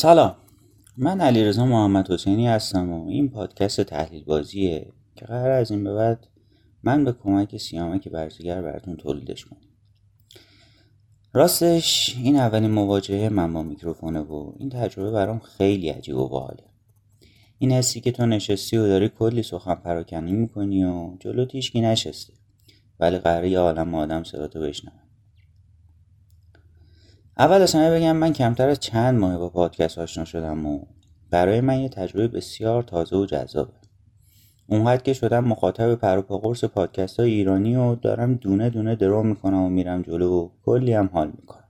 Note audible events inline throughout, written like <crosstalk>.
سلام. من علیرضا محمد حسینی هستم و این پادکست تحلیل بازیه که قرار از این به بعد من به کمک سیامک برزگر براتون تولیدش کنم. راستش این اولین مواجهه من با میکروفونه و این تجربه برام خیلی عجیب و باحاله. این حسی که تو نشستی و داری کلی سخن پراکنی می‌کنی و جلو تیشکی نشسته. ولی قراره یه عالم آدم صداتو بشنون اول از همه بگم من کمتر از چند ماه با پادکست آشنا شدم و برای من یه تجربه بسیار تازه و جذابه. اونقدر که شدم مخاطب پروپا قرص پادکست های ایرانی و دارم دونه دونه درو می‌کنم و میرم جلو و کلی هم حال می‌کنم.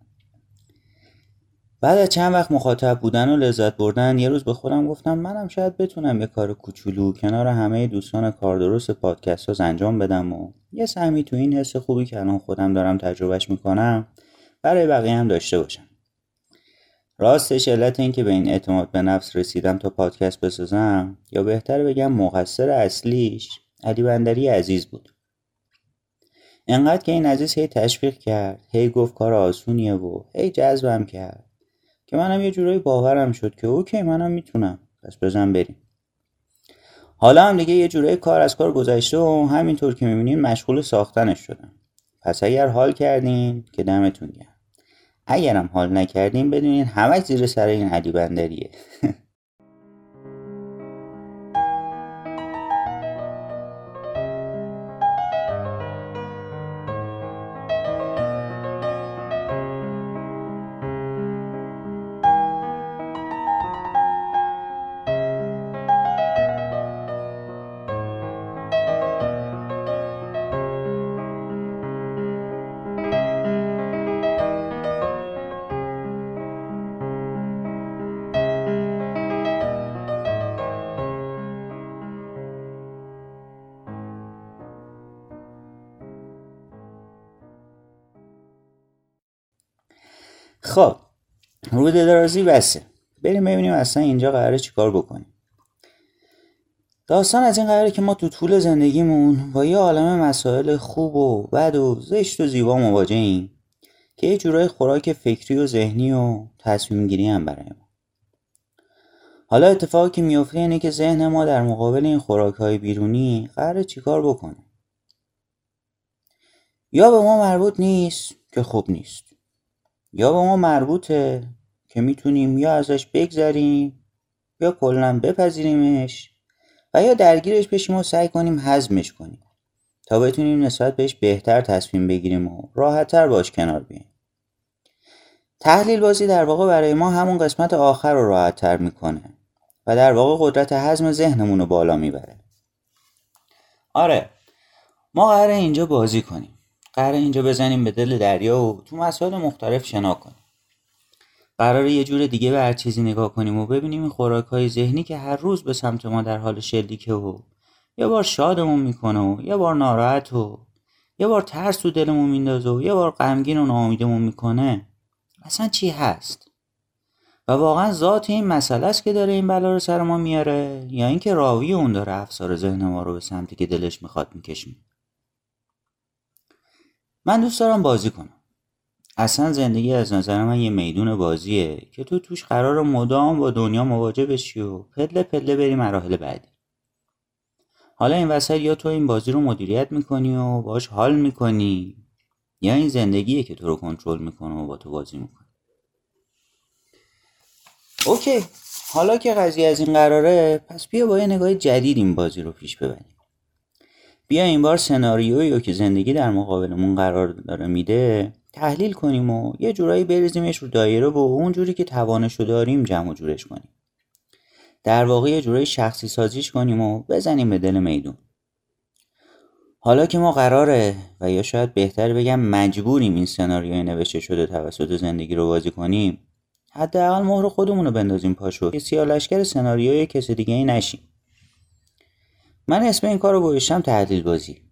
بعد از چند وقت مخاطب بودن و لذت بردن یه روز به خودم گفتم منم شاید بتونم یه کار کوچولو کنار همه دوستان کار درست پادکست انجام بدم و یه سهمی تو این حس خوبی که الان خودم دارم تجربهش می‌کنم برای بقیه هم داشته باشم. راستش علت این که به این اعتماد به نفس رسیدم تا پادکست بسازم یا بهتر بگم مقصر اصلیش علی بندری عزیز بود. انقدر که این عزیز هی تشویق کرد هی گفت کار آسونیه و هی جذبم کرد که منم یه جورایی باورم شد که اوکی منم می‌تونم. پس بزن بریم. حالا هم دیگه یه جورایی کار از کار گذشته و همینطور که می‌بینین مشغول ساختنش شدم. پس اگر حال کردین که دمتون گرم. اگرم حال نکردین بدونین همه زیر سر این علی بندریه. <laughs> رو درازی بسه. بریم ببینیم اصلا اینجا قراره چیکار بکنیم. داستان از این قراره که ما تو طول زندگیمون با یه عالم مسائل خوب و بد و زشت و زیبا مواجهیم که یه جورای خوراک فکری و ذهنی و تصمیم گیری هم برای ما. حالا اتفاقی که میفته اینه که ذهن ما در مقابل این خوراک های بیرونی قراره چیکار بکنه؟ یا به ما مربوط نیست که خوب نیست. یا به ما مربوطه که می‌تونیم یا ازش بگذریم یا کلا بپذیریمش و یا درگیرش بشیم و سعی کنیم هضمش کنیم تا بتونیم نسبت بهش بهتر تصمیم بگیریم و راحتتر باش کنار بیاییم تحلیل بازی در واقع برای ما همون قسمت آخر رو راحتتر می‌کنه و در واقع قدرت هضم ذهنمون رو بالا می‌بره. آره ما قراره اینجا بازی کنیم. قرار اینجا بزنیم به دل دریا و تو مسائل مختلف شنا کنیم. قرار یه جور دیگه به هر چیزی نگاه کنیم و ببینیم این خوراک های ذهنی که هر روز به سمت ما در حال شلیکه و یه بار شادمون می‌کنه و یه بار ناراحت و یه بار ترس تو دلمون میندازه و یه بار غمگین و ناامیدمون می‌کنه اصلا چی هست؟ و واقعا ذات این مسئله است که داره این بلا رو سر ما میاره یا اینکه راوی اون داره افسار ذهن ما رو به سمتی که دلش می‌خواد می‌کشیم من دوست دارم بازی کنم. اصلا زندگی از نظر من یه میدون بازیه که تو توش قرار مدام با دنیا مواجه بشی و پله پله بری مراحل بعدی. حالا این وسط یا تو این بازی رو مدیریت می‌کنی و باش حال می‌کنی یا این زندگیه که تو رو کنترل می‌کنه و با تو بازی می‌کنه. اوکی حالا که قضیه از این قراره پس بیا با یه نگاه جدید این بازی رو پیش ببریم. بیا این بار سناریویی که زندگی در مقابلمون قرار داره میده تحلیل کنیم و یه جورایی بریزیمش رو دایره و اون جوری که توانشو داریم جمع و جورش کنیم. در واقع یه جورایی شخصی سازیش کنیم و بزنیم به دل میدون. حالا که ما قراره و یا شاید بهتر بگم مجبوریم این سناریوی نوشته شده توسط زندگی رو بازی کنیم حداقل مهر خودمون رو بندازیم پاشو که سیالشگر سناریوی کسی دیگه ای نشیم. من اسم این کار رو گذاشتم تحلیل بازی.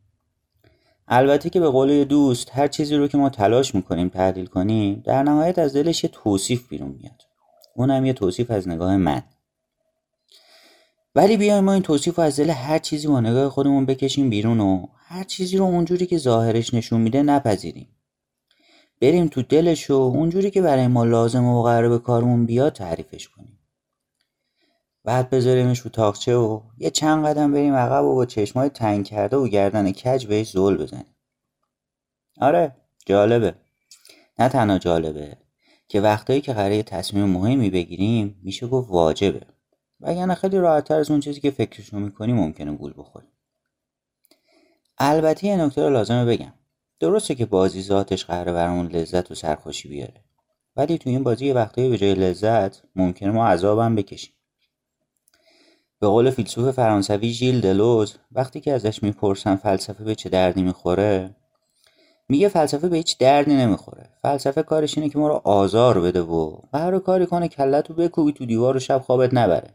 البته که به قول دوست هر چیزی رو که ما تلاش می‌کنیم تحلیل کنیم در نهایت از دلش یه توصیف بیرون میاد. اونم یه توصیف از نگاه من. ولی بیایم ما این توصیف رو از دل هر چیزی با نگاه خودمون بکشیم بیرون و هر چیزی رو اونجوری که ظاهرش نشون میده نپذیریم. بریم تو دلش و اونجوری که برای ما لازم و قراره به کارمون بیاد تعریفش کنیم. بعد بذاریمش رو تاقچه و یه چند قدم بریم عقب و با چشمای تنگ کرده و گردن کج بهش زل بزنیم. آره جالبه. نه تنها جالبه که وقتایی که قراره تصمیم مهمی بگیریم میشه گفت واجبه. وگرنه خیلی راحتتر از اون چیزی که فکرشو می‌کنی ممکنه گول بخوریم البته یه نکته رو لازمه بگم. درسته که بازی ذاتش قراره برامون لذت و سرخوشی بیاره. ولی تو این بازی یه وقتایی به جای لذت ممکنه ما عذابم بکشیم. به قول فیلسوف فرانسوی ژیل دلوز وقتی که ازش می‌پرسن فلسفه به چه دردی می‌خوره میگه فلسفه به هیچ دردی نمی‌خوره. فلسفه کارش اینه که ما رو آزار بده و هر کاری کنه کلتو بکوبی تو دیوار و شب خوابت نبره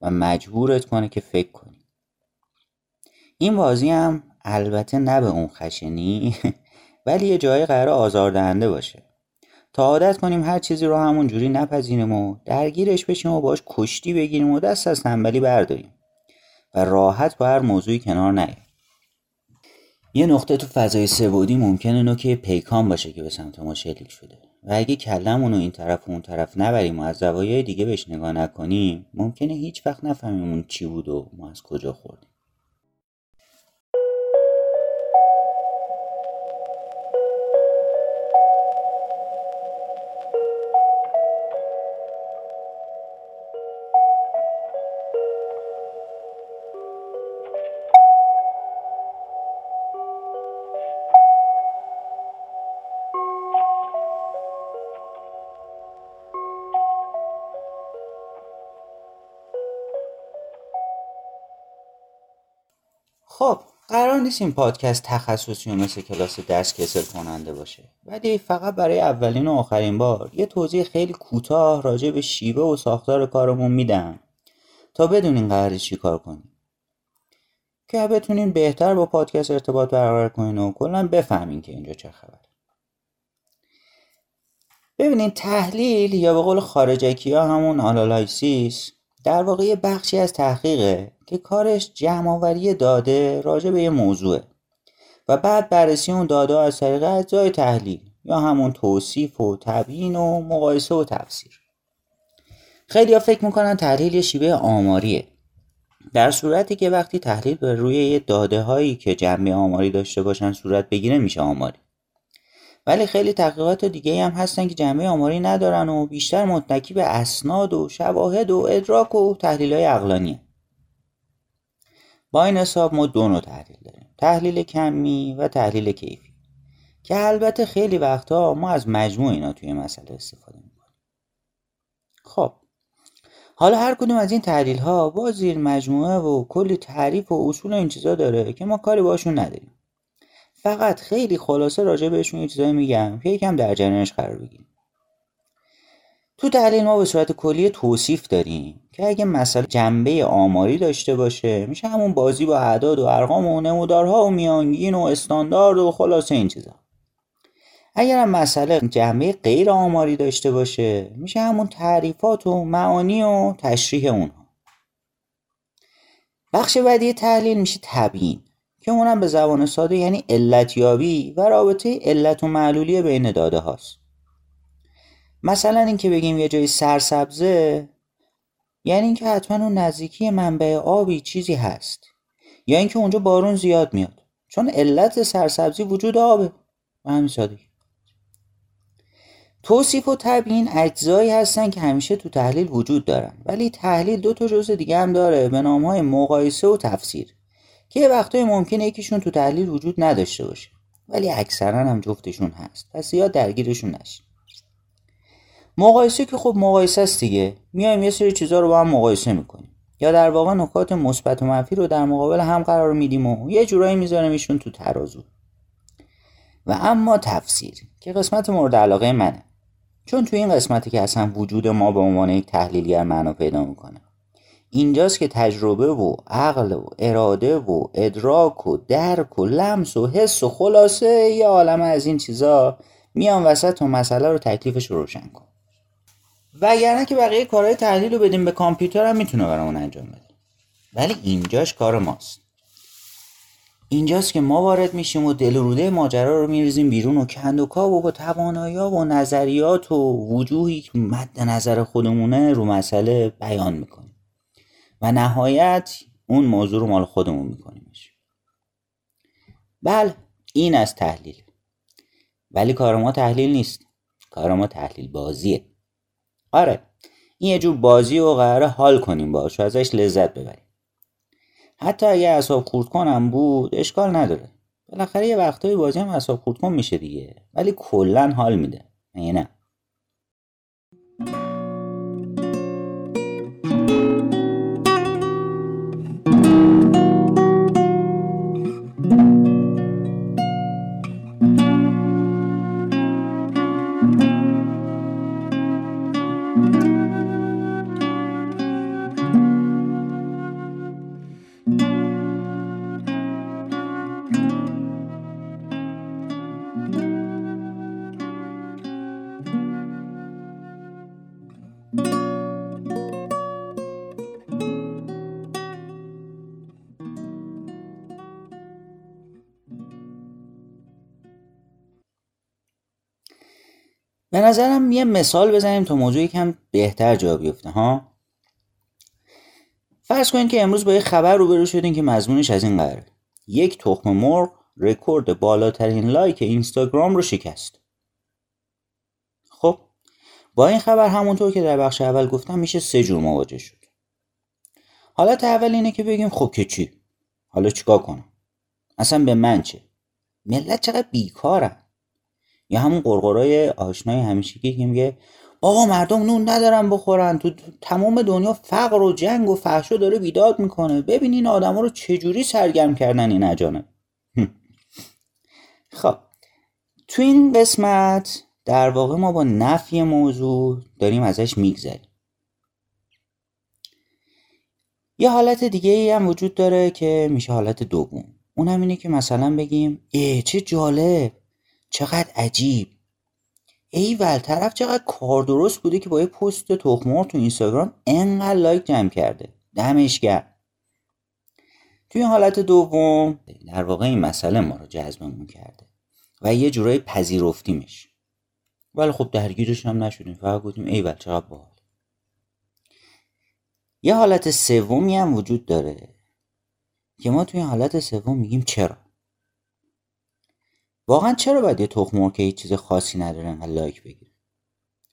و مجبورت کنه که فکر کنی. این بازی هم البته نه به اون خشنی <laughs> ولی یه جایی قرار آزاردهنده باشه. تا عادت کنیم هر چیزی رو همون جوری و درگیرش بشیم و باش کشتی بگیریم و دست از تنبلی برداریم و راحت با هر موضوعی کنار نیاییم یه نقطه تو فضای سبودی ممکنه نوکه پیکان باشه که به سمت ما شلیک شده. و اگه کلمون رو این طرف و اون طرف نبریم و از زوایای دیگه بهش نگاه نکنیم ممکنه هیچ وقت نفهمیم اون چی بود و ما از کجا خوردیم. خب قرار نیست این پادکست تخصصی و مثل کلاس درس کسل کننده باشه. ولی فقط برای اولین و آخرین بار یه توضیح خیلی کوتاه راجع به شیوه و ساختار کارمون میدم تا بدونین قراره چی کار کنیم. که بتونین بهتر با پادکست ارتباط برقرار کنین و کلا بفهمین که اینجا چه خبر ببینین تحلیل یا به قول خارجکی ها همون analysis در واقع بخشی از تحقیقه که کارش جمع داده راجع به یه موضوعه و بعد بررسی اون داده از طریق اجزای تحلیل یا همون توصیف و تبیین و مقایسه و تفسیر. خیلی ها فکر می‌کنن تحلیل یه شیوه آماریه. در صورتی که وقتی تحلیل به روی یه داده هایی که جنبه آماری داشته باشن صورت بگیره میشه آماری. ولی خیلی تحقیقات دیگه هم هستن که جنبه آماری ندارن و بیشتر متکی به اسناد و شواهد و ادراک و تحلیل های عقلانیه. با این حساب ما دو نوع تحلیل داریم. تحلیل کمی و تحلیل کیفی. که البته خیلی وقتها ما از مجموع اینا توی مسئله استفاده می‌کنیم. خب. حالا هر کدوم از این تحلیل ها با زیر مجموعه و کلی تعریف و اصول و این چیزا داره که ما کاری باشون نداریم. فقط خیلی خلاصه راجع بهشون یه چیزایی میگم که یکم در جریانش قرار بگیریم. تو تحلیل ما به صورت کلی توصیف داریم که اگه مسئله جنبه آماری داشته باشه میشه همون بازی با اعداد و ارقام و نمودارها و میانگین و استاندارد و خلاصه این چیزا. اگر هم مسئله جنبه غیر آماری داشته باشه میشه همون تعریفات و معانی و تشریح اونها. بخش بعدی تحلیل میشه تبیین. که اونم به زبان ساده یعنی علتیابی و رابطه علت و معلولی بین داده هاست. مثلا اینکه بگیم یه جای سرسبزه یعنی اینکه حتما اون نزدیکی منبع آبی چیزی هست. یا اینکه اونجا بارون زیاد میاد. چون علت سرسبزی وجود آبه. و همین سادگی. توصیف و تبیین اجزایی هستن که همیشه تو تحلیل وجود دارن. ولی تحلیل دو تا جزء دیگه هم داره به نام های مقایسه و تفسیر. که یه وقتای ممکنه یکیشون تو تحلیل وجود نداشته باشه. ولی اکثرا هم جفتشون هست. پس زیاد درگیرشون نشید مقایسه که خب مقایسه است دیگه. میایم یه سری چیزا رو با هم مقایسه می‌کنیم. یا در واقع نکات مثبت و منفی رو در مقابل هم قرار میدیم و یه جورایی میذاریمشون تو ترازو. و اما تفسیر که قسمت مورد علاقه منه. چون تو این قسمتی که اصلا وجود ما به عنوان یک تحلیلگر معنا پیدا می‌کنه. اینجاست که تجربه و عقل و اراده و ادراک و درک و لمس و حس و خلاصه یه عالم از این چیزا. میان وسط و مسئله رو تکلیفش رو روشن کن. وگرنه که بقیه کارهای تحلیل رو بدیم به کامپیوتر هم می‌تونه برامون انجام بده. ولی اینجاش کار ماست. اینجاست که ما وارد میشیم و دل روده ماجرا رو میریزیم بیرون و کندوکاو و توانایی و نظریات و وجوهی که مد نظر خودمونه رو مسئله بیان می‌کنیم. و نهایت اون موضوع رو مال خودمون میکنیمش. بله این از تحلیل. ولی کار ما تحلیل نیست. کار ما تحلیل بازیه. آره این یه جور بازی و قراره حال کنیم باش و ازش لذت ببریم. حتی اگه اصاب خورد کنم بود اشکال نداره. بالاخره یه وقتایی بازی هم اصاب خورد کن میشه دیگه. ولی کلا حال میده. نه. به نظرم یه مثال بزنیم تا موضوعی کم بهتر جا بیفته ها؟ فرض کنید که امروز با یه خبر روبرو شدین که مضمونش از این قراره. یک تخم مرغ رکورد بالاترین لایک اینستاگرام رو شکست. خب با این خبر همونطور که در بخش اول گفتم میشه سه جور مواجه شد. حالت اول اینه که بگیم خب که چی؟ حالا چیکار کنم؟ اصلا به من چه؟ ملت چقدر بیکارن؟ یا همون قرقرای آشنای همیشگی که میگه آقا مردم نون ندارن بخورن تو تمام دنیا فقر و جنگ و فحشو داره بیداد می‌کنه. ببین این آدما رو چجوری سرگرم کردن این اجانب؟ <laughs> خب تو این قسمت در واقع ما با نفی موضوع داریم ازش میگذریم. یه حالت دیگه ای هم وجود داره که میشه حالت دوم. اونم اینه که مثلا بگیم ای چه جالب! چقدر عجیب. ایول طرف چقدر کار درست بوده که با یه پست تخمار تو اینستاگرام انقدر لایک جمع کرده. دمش گرم. توی حالت دوم در واقع این مسئله ما رو جذبمون کرده و یه جورایی پذیرفتیمش. ولی خب درگیرش هم نشدیم. فقط گفتیم ایول چقدر باحال. یه حالت سومی هم وجود داره که ما توی حالت سوم میگیم چرا؟ واقعا چرا باید یه تخم که هیچ چیز خاصی نداره انقدر لایک بگیره؟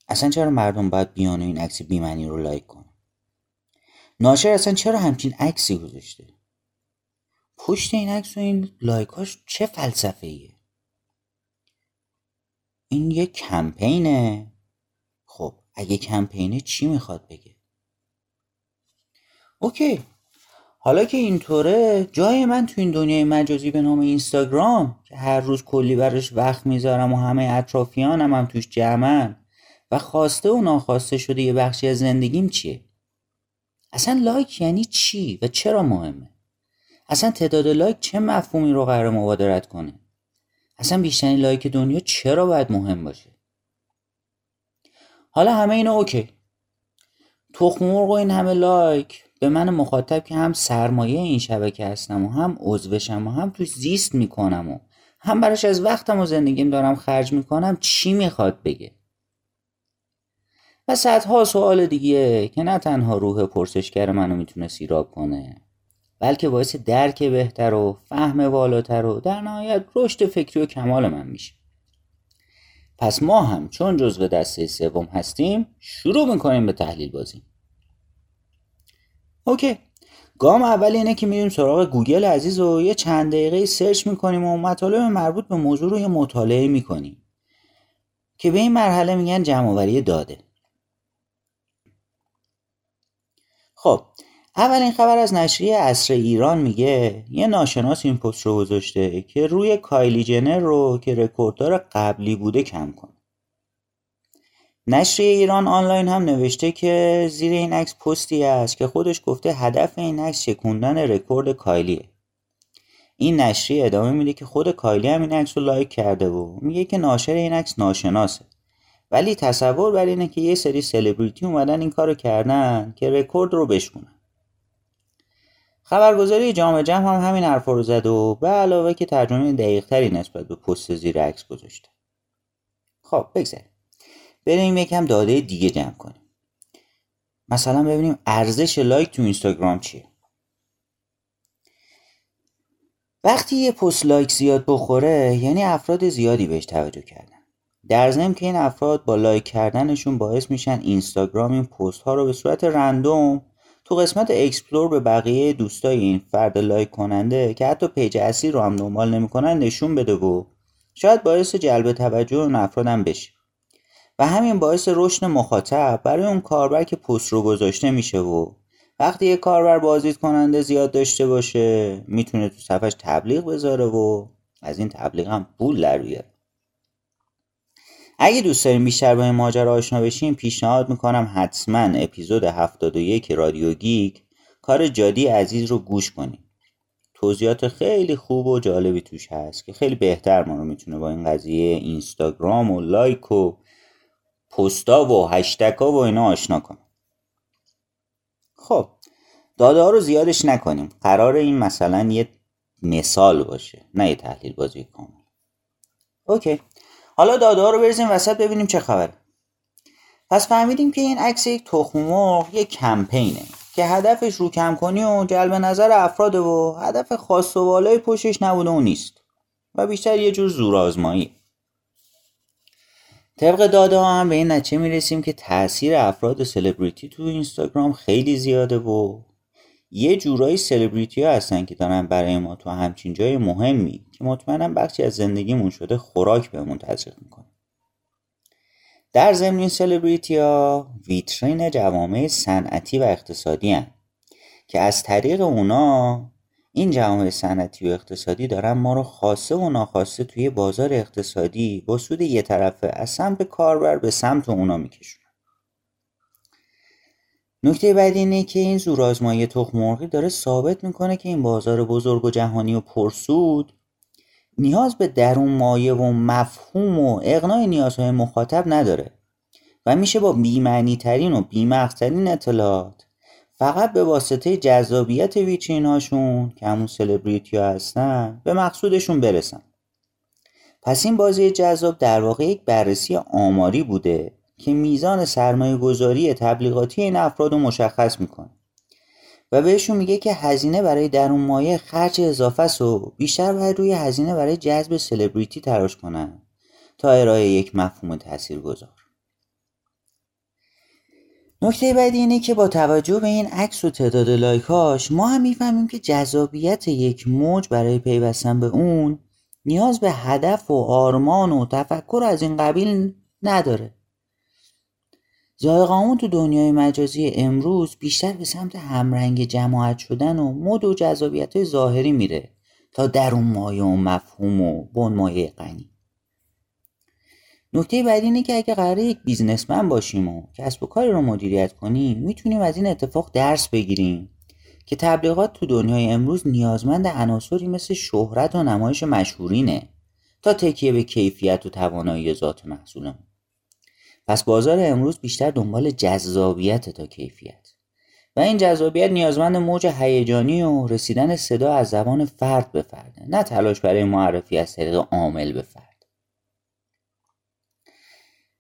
اصلا چرا مردم باید بیان این عکس بی‌معنی رو لایک کنن؟ ناشر اصلا چرا همچین عکسی گذاشته؟ پشت این عکس و این لایکاش چه فلسفه ایه این یه کمپینه. خب اگه کمپینه چی می‌خواد بگه؟ OK. حالا که اینطوره جای من تو این دنیای مجازی به نام اینستاگرام که هر روز کلی براش وقت می‌ذارم و همه اطرافیانم هم توش جمعن و خواسته و ناخواسته شده یه بخشی از زندگیم چیه؟ اصلا لایک یعنی چی و چرا مهمه؟ اصلا تعداد لایک چه مفهومی رو قرار مبادرت کنه؟ اصلا بیشترین لایک دنیا چرا باید مهم باشه؟ حالا همه اینا OK. تخم مرغ و این همه لایک. به من مخاطب که هم سرمایه این شبکه هستم و هم عضوشم و هم توش زیست می‌کنم و هم براش از وقتم و زندگیم دارم خرج می‌کنم چی می‌خواد بگه؟ و صدها سوال دیگه که نه تنها روح پرسشگر منو می‌تونه سیراب کنه بلکه باعث درک بهتر و فهم والاتر و در نهایت رشد فکری و کمال من میشه. پس ما هم چون جزو دسته سوم هستیم شروع می‌کنیم به تحلیل بازی. OK. گام اول اینه که میریم سراغ گوگل عزیز و یه چند دقیقه search می‌کنیم و مطالب مربوط به موضوع رو یه مطالعه می‌کنیم. که به این مرحله میگن جمعآوری داده. خب اولین خبر از نشریه عصر ایران میگه یه ناشناس این پست رو گذاشته که روی کایلی جنر رو که رکورددار قبلی بوده کم کنه. نشریه ایران آنلاین هم نوشته که زیر این عکس پستی است که خودش گفته هدف این عکس شکوندن رکورد کایلیه. این نشریه ادامه میده که خود کایلی هم این عکس رو لایک کرده و میگه که ناشر این عکس ناشناسه. ولی تصور بر اینه که یه سری سلبریتی اومدن این کارو کردن که رکورد رو بشکنن خبرگزاری جام جم هم همین حرفا رو زد و به علاوه که ترجمه دقیقتری نسبت به پست زیر عکس گذاشته. خب بگذاریم. بریم یکم داده دیگه جمع کنیم. مثلا ببینیم ارزش لایک تو اینستاگرام چیه. وقتی یه پست لایک زیاد بخوره یعنی افراد زیادی بهش توجه کردن. در ضمن که این افراد با لایک کردنشون باعث میشن اینستاگرام این پست ها رو به صورت random تو قسمت explore به بقیه دوستای این فرد لایک کننده که حتی پیج اصلی رو هم دنبال نمی‌کنن نشون بده و شاید باعث جلب توجه اون هم بشه. و همین باعث رشد مخاطب برای اون کاربر که پست رو گذاشته میشه و وقتی یه کاربر بازدید کننده زیاد داشته باشه می‌تونه تو صفحش تبلیغ بذاره و از این تبلیغ هم پول در بیاره. اگه دوست داریم بیشتر با این ماجرا آشنا بشیم پیشنهاد می‌کنم حتما اپیزود 71 رادیو گیگ کار جادی عزیز رو گوش کنیم. توضیحات خیلی خوب و جالبی توش هست که خیلی بهتر ما رو می‌تونه با این قضیه اینستاگرام و لایک و پستا و هشتک ها و اینا آشنا کنیم خب داده ها رو زیادش نکنیم. قرار این مثلا یه مثال باشه نه یه تحلیل بازی کامل. اوکی. حالا داده ها رو بریزیم وسط ببینیم چه خبره. پس فهمیدیم که این عکس یک تخم یک کمپینه که هدفش رو کم کنی و جلب نظر افراد و هدف خاص و بالای پشتش نبوده و نیست. و بیشتر یه جور زورآزمایی. طبق داده ها هم به این نتیجه می‌رسیم که تاثیر افراد سلبریتی تو اینستاگرام خیلی زیاده و یه جورایی سلبریتی ها هستن که دارن برای ما تو همچین جای مهمی که مطمئنم بخشی از زندگیمون شده خوراک بهمون تزریق می‌کنه. در ضمن این سلبریتی ها ویترین جوامع صنعتی و اقتصادی هن که از طریق اونا این جوامع صنعتی و اقتصادی دارن ما رو خاصه و ناخواسته توی بازار اقتصادی با سود یه طرفه از سمت کاربر به سمت اونا میکشون نکته بعدی اینه که این زورآزمایی تخم مرغی داره ثابت می‌کنه که این بازار بزرگ و جهانی و پرسود نیاز به درون مایه و مفهوم و اقناع نیازهای مخاطب نداره و میشه با بیمعنی ترین و بیمغزترین اطلاعات فقط به واسطه جذابیت ویترین هاشون که همون سلبریتی ها هستن به مقصودشون برسن. پس این بازی جذاب در واقع یک بررسی آماری بوده که میزان سرمایه گذاری تبلیغاتی این افراد رو مشخص می‌کنه. و بهشون میگه که هزینه برای درون مایه خرج اضافه است و بیشتر باید روی هزینه برای جذب سلبریتی تراش کنن تا ارائه یک مفهوم تأثیر گذار نکته بعدی اینه که با توجه به این عکس و تعداد لایکاش ما هم می‌فهمیم که جذابیت یک موج برای پیوستن به اون نیاز به هدف و آرمان و تفکر از این قبیل نداره. زایقامون تو دنیای مجازی امروز بیشتر به سمت همرنگ جماعت شدن و مد و جذابیت ظاهری میره تا درون مایه و مفهوم و بن مایه غنی. نکته بعدی اینه که اگه قراره یک بیزنسمن باشیم و کسب و کاری رو مدیریت کنیم می‌تونیم از این اتفاق درس بگیریم که تبلیغات تو دنیای امروز نیازمند عناصری مثل شهرت و نمایش مشهورینه تا تکیه به کیفیت و توانایی ذات محصولمون. پس بازار امروز بیشتر دنبال جذابیت تا کیفیت. و این جذابیت نیازمند موج هیجانی و رسیدن صدا از زبان فرد به فرده نه تلاش برای معرفی از طریق عامل به فرد.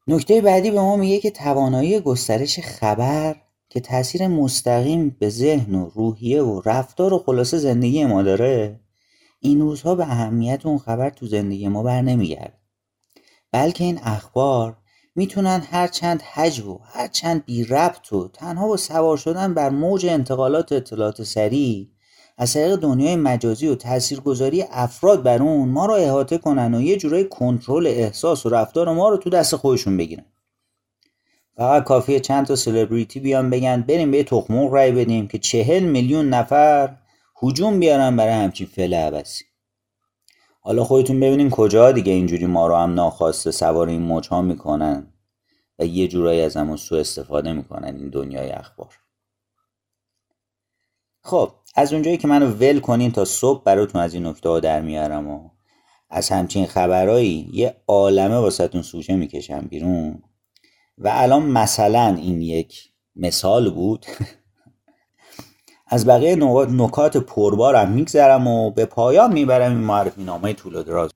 نکته بعدی به ما میگه که توانایی گسترش خبر که تاثیر مستقیم به ذهن و روحیه و رفتار و خلاصه زندگی ما داره این روزها به اهمیت اون خبر تو زندگی ما بر نمیگرد بلکه این اخبار می‌تونن هر چند حجو و هر چند بی ربط و تنها با سوار شدن بر موج انتقالات اطلاعات سریع از طریق دنیای مجازی و تاثیرگذاری افراد بر اون ما رو احاطه کنن و یه جورای کنترل احساس و رفتار ما رو تو دست خودشون بگیرن. فقط کافیه چند تا سلبریتی بیان بگن بریم به تخمق رای بدیم که چهل میلیون نفر هجوم بیارن برای همچین فعل عبسی حالا خودتون ببینین کجا دیگه اینجوری ما رو هم ناخواسته سوار این موج ها می‌کنن و یه جورایی از همون سو استفاده می‌کنن این دنیای اخبار. خب از اونجایی که منو ول کنین تا صبح براتون از این نکته ها در میارم و از همچین خبرایی یه عالمه واسهتون سوژه می‌کشم بیرون. و الان مثلا این یک مثال بود. <laughs> از بقیه نکات پربارم میگذرم و به پایان می‌برم این معرفی نامه طول و دراز.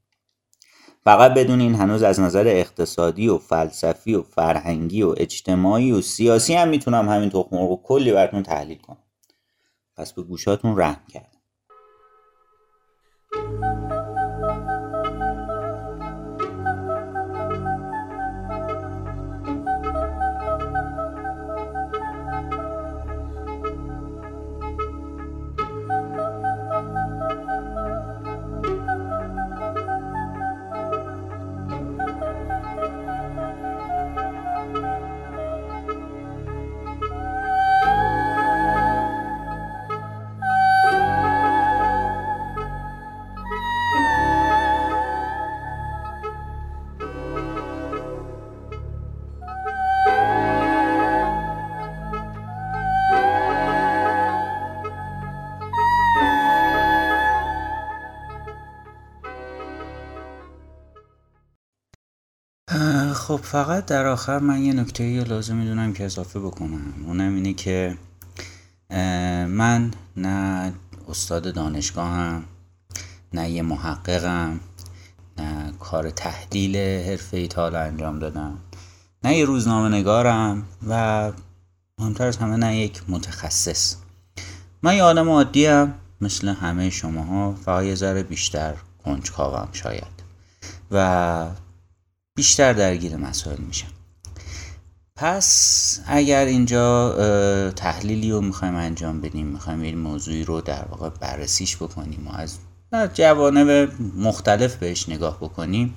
فقط بدونین هنوز از نظر اقتصادی و فلسفی و فرهنگی و اجتماعی و سیاسی هم می‌تونم همین تخم مرغ کلی براتون تحلیل کنم. پس به گوشاتون رحم کرد خب فقط در آخر من یه نکته لازم می‌دونم که اضافه بکنم. اونم اینه که من نه استاد دانشگاهم نه یه محققم نه کار تحلیل حرفه ای تا انجام دادم نه یه روزنامه نگارم و مهمتر از همه نه یک متخصص. من یه آدم عادیم مثل همه شماها فقط یه ذره بیشتر کنجکاوم شاید. و بیشتر درگیر مسائل میشم. پس اگر اینجا تحلیلی رو می‌خوایم انجام بدیم می‌خوایم این موضوعی رو در واقع بررسیش بکنیم و از جوانب مختلف بهش نگاه بکنیم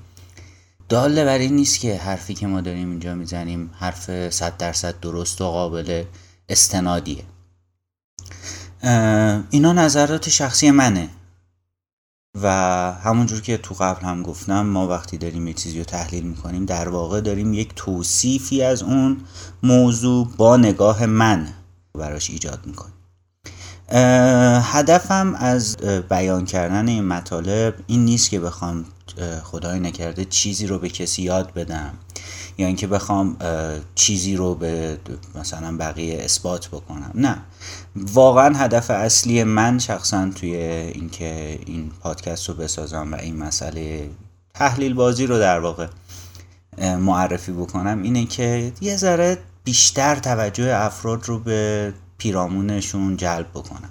داله بر این نیست که حرفی که ما داریم اینجا می‌زنیم حرف صد درصد درست و قابل استنادیه. اینا نظرات شخصی منه. و همونجور که تو قبل هم گفتم ما وقتی داریم یه چیزی رو تحلیل می‌کنیم در واقع داریم یک توصیفی از اون موضوع با نگاه من براش ایجاد می‌کنیم. هدفم از بیان کردن این مطالب این نیست که بخوام خدای نکرده چیزی رو به کسی یاد بدم. یا اینکه بخوام چیزی رو به مثلا بقیه اثبات بکنم. نه. واقعا هدف اصلی من شخصا توی اینکه این پادکست رو بسازم و این مسئله تحلیل بازی رو در واقع معرفی بکنم اینه که یه ذره بیشتر توجه افراد رو به پیرامونشون جلب بکنم.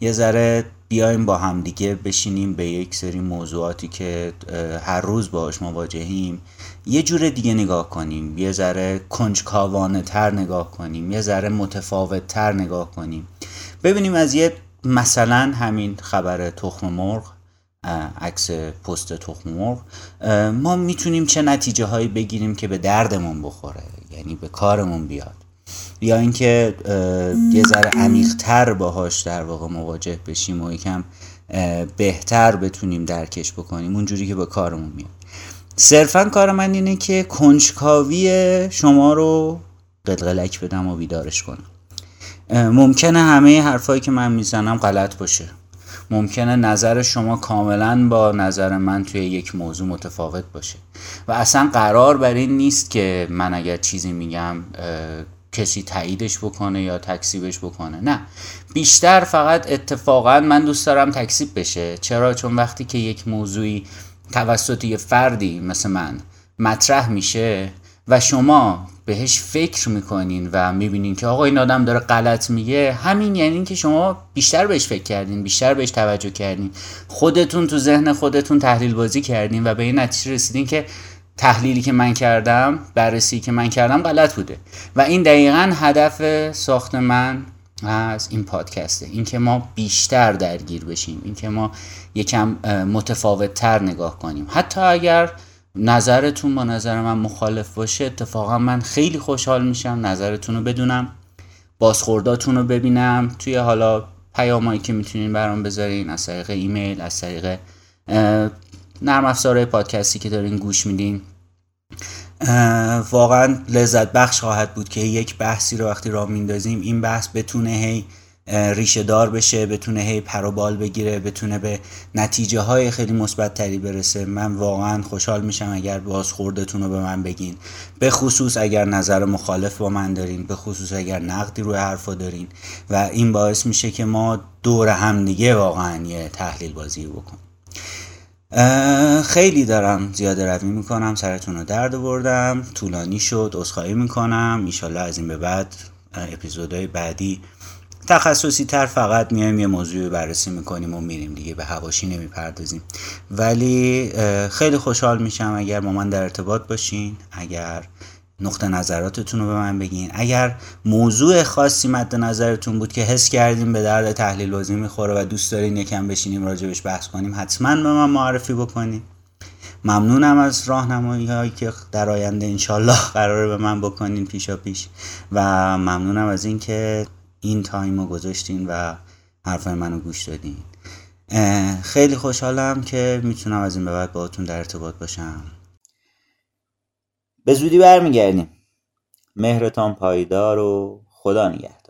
یه ذره بیایم با همدیگه بشینیم به یک سری موضوعاتی که هر روز باش مواجهیم. یه جور دیگه نگاه کنیم یه ذره کنجکاوانه تر نگاه کنیم یه ذره متفاوت تر نگاه کنیم. ببینیم از یه مثلا همین خبر تخم مرغ عکس پست تخم مرغ ما می‌تونیم چه نتیجه هایی بگیریم که به دردمون بخوره یعنی به کارمون بیاد. یا اینکه یه ذره عمیقتر باهاش در واقع مواجه بشیم و یکم بهتر بتونیم درکش بکنیم اونجوری که به کارمون میاد. صرفا کار من اینه که کنجکاوی شما رو قلقلک بدم و بیدارش کنم. ممکنه همه حرفایی که من می‌زنم غلط باشه. ممکنه نظر شما کاملا با نظر من توی یک موضوع متفاوت باشه. و اصلا قرار بر این نیست که من اگر چیزی میگم کسی تاییدش بکنه یا تکسیبش بکنه. نه. بیشتر فقط اتفاقا من دوست دارم تکسیب بشه. چرا؟ چون وقتی که یک موضوعی توسط یه فردی مثل من مطرح میشه و شما بهش فکر می‌کنین و می‌بینین که آقا این آدم داره غلط میگه همین یعنی که شما بیشتر بهش فکر کردین بیشتر بهش توجه کردین. خودتون تو ذهن خودتون تحلیل بازی کردین و به این نتیجه رسیدین که تحلیلی که من کردم بررسی که من کردم غلط بوده. و این دقیقا هدف ساخت من از این پادکسته اینکه ما بیشتر درگیر بشیم اینکه ما یکم متفاوت تر نگاه کنیم. حتی اگر نظرتون با نظر من مخالف باشه اتفاقا من خیلی خوشحال میشم نظرتون رو بدونم بازخورداتون رو ببینم. توی حالا پیامایی که می‌تونین برام بذارین از طریق ایمیل از طریق نرم افزارهای پادکستی که دارین گوش میدین. واقعا لذت بخش خواهد بود که یک بحثی رو وقتی را میندازیم این بحث بتونه هی ریشه دار بشه بتونه هی پر و بال بگیره بتونه به نتیجه های خیلی مثبت تری برسه. من واقعا خوشحال میشم اگر بازخوردتون رو به من بگین. به خصوص اگر نظر مخالف با من دارین به خصوص اگر نقدی روی حرفا دارین. و این باعث میشه که ما دور هم دیگه واقعا یه تحلیل بازی بکنیم. خیلی دارم زیاده روی می‌کنم سرتون رو درد بردم طولانی شد عذرخواهی می‌کنم. ایشالله از این به بعد اپیزودهای بعدی تخصصی تر فقط میایم یه موضوع بررسی می‌کنیم و میریم دیگه به هواشی نمی‌پردازیم. ولی خیلی خوشحال میشم اگر با من در ارتباط باشین. اگر نقطه نظراتتون رو به من بگین. اگر موضوع خاصی مد نظرتون بود که حس کردیم به درد تحلیل بازی می‌خوره و دوست دارین یکم بشینیم راجبش بحث کنیم حتما به من معرفی بکنیم ممنونم از راهنمایی هایی که در آینده انشالله قراره به من بکنین پیشا پیش. و ممنونم از اینکه این تایم رو گذاشتین و حرفای منو گوش دادین. خیلی خوشحالم که می‌تونم از این به بعد باهاتون در ارتباط باشم. به زودی برمیگردیم. مهرتان پایدار و خدا نگهد